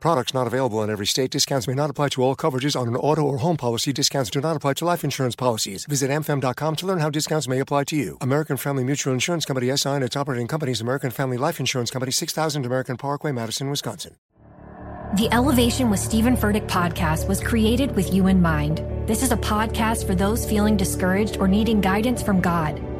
Products not available in every state. Discounts may not apply to all coverages on an auto or home policy. Discounts do not apply to life insurance policies. Visit amfam.com to learn how discounts may apply to you. American Family Mutual Insurance Company SI and its operating companies American Family Life Insurance Company 6000 American Parkway, Madison, Wisconsin. The Elevation with Stephen Furtick podcast was created with you in mind. This is a podcast for those feeling discouraged or needing guidance from God.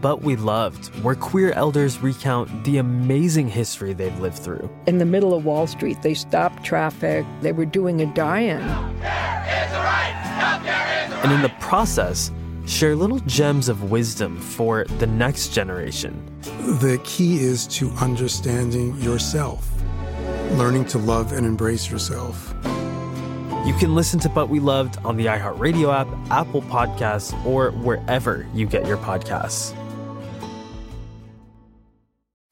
But We Loved, where queer elders recount the amazing history they've lived through. In the middle of Wall Street, they stopped traffic, they were doing a die in. Right. And in the process, share little gems of wisdom for the next generation. The key is to understanding yourself, learning to love and embrace yourself. You can listen to But We Loved on the iHeartRadio app, Apple Podcasts, or wherever you get your podcasts.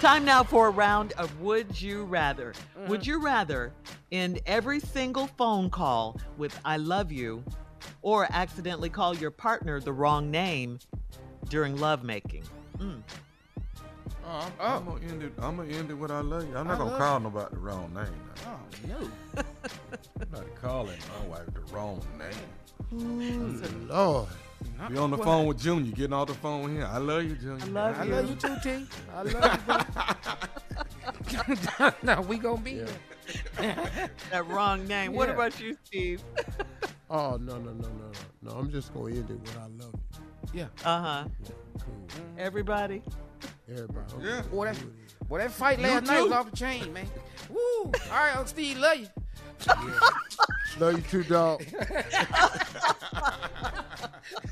Time now for a round of Would You Rather. Would you rather end every single phone call with I love you or accidentally call your partner the wrong name during lovemaking? Mm. Oh, I'm, I'm gonna end it. I'm gonna end it with I love you. I'm not I gonna love call nobody the wrong name. Now. Oh no. I'm not calling my wife the wrong name. Good Lord. Be on the What? phone with Junior, getting off the phone here. I love you, Junior. I love I you. love you too, T. I love you. bro. now we gonna be here. That wrong name. What about you, Steve? Oh no no no no no no! I'm just gonna end it with I love you. Yeah. Uh huh. Cool. Everybody. Everybody. okay. Yeah. Boy, that, boy, that fight last night was off the chain, man. Woo! All right, Uncle Steve, love you. Love you too, dog.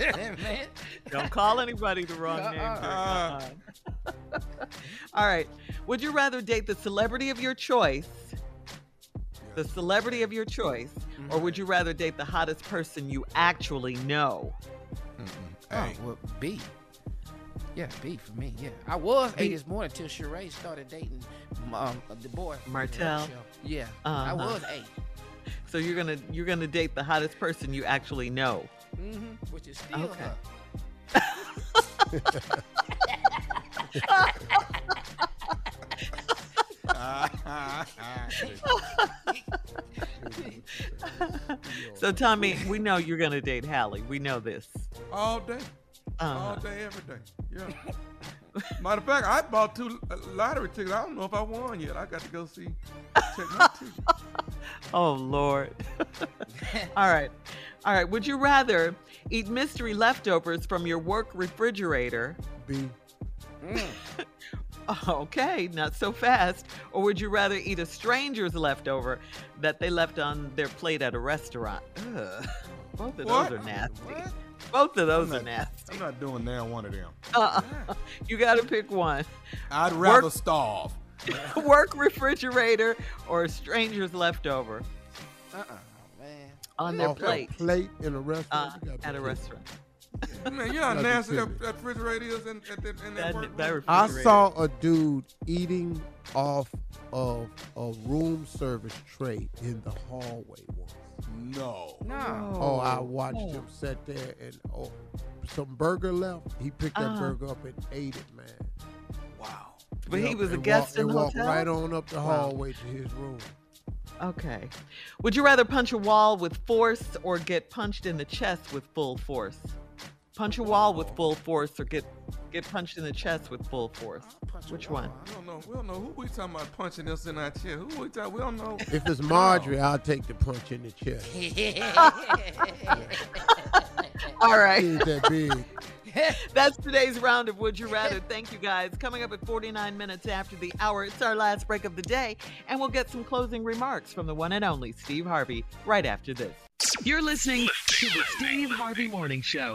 Man. Don't call anybody the wrong name. during that time. All right. Would you rather date the celebrity of your choice, the celebrity of your choice, or would you rather date the hottest person you actually know? Oh, well, B. Yeah, B for me. Yeah, I was A this morning until Sheree started dating um, the boy. from the Martell? Yeah, I Uh-huh. was A. So you're gonna you're gonna date the hottest person you actually know. Mm-hmm. Which is still Okay. her. So Tommy, we know you're gonna date Hallie. We know this. All day. Uh-huh. All day, every day. Yeah. Matter of fact, I bought two uh, lottery tickets. I don't know if I won yet. I got to go see. Check my ticket. Oh Lord. All right. All right. Would you rather eat mystery leftovers from your work refrigerator? B. Mm. Okay, not so fast. Or would you rather eat a stranger's leftover that they left on their plate at a restaurant? Ugh. Both of What? those are nasty. What? Both of those I'm are nasty. I'm not doing now one of them. Uh-uh. You got to pick one. I'd rather Work- starve. work refrigerator or a stranger's leftover. Uh-uh. On their Off a plate plate in a restaurant. uh, at a be restaurant. Man, you know how nasty that, said. that refrigerator is in, at the, in that, That- work that? I saw a dude eating off of a room service tray in the hallway once. No. No. Oh, I watched him sit there and oh, some burger left. He picked that Uh-huh. burger up and ate it, man. Wow. But he was a guest walk- in and the walked hotel. right on up the Wow. hallway to his room. Okay. Would you rather punch a wall with force or get punched in the chest with full force? Punch a wall with full force or get get punched in the chest with full force. Which one? I don't know. We don't know who we talking about punching us in our chest. Who we talking? We don't know. If it's Marjorie, I'll take the punch in the chest. All right. She that big. That's today's round of Would You Rather. Thank you guys. Coming up at 49 minutes after the hour, it's our last break of the day, and we'll get some closing remarks from the one and only Steve Harvey right after this. You're listening to the Steve Harvey Morning Show.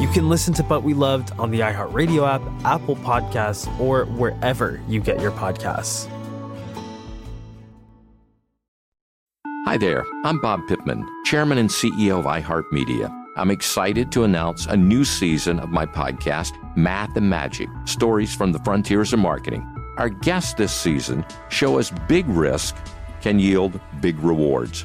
You can listen to But We Loved on the iHeartRadio app, Apple Podcasts, or wherever you get your podcasts. Hi there, I'm Bob Pittman, Chairman and CEO of iHeartMedia. I'm excited to announce a new season of my podcast, Math and Magic Stories from the Frontiers of Marketing. Our guests this season show us big risk can yield big rewards,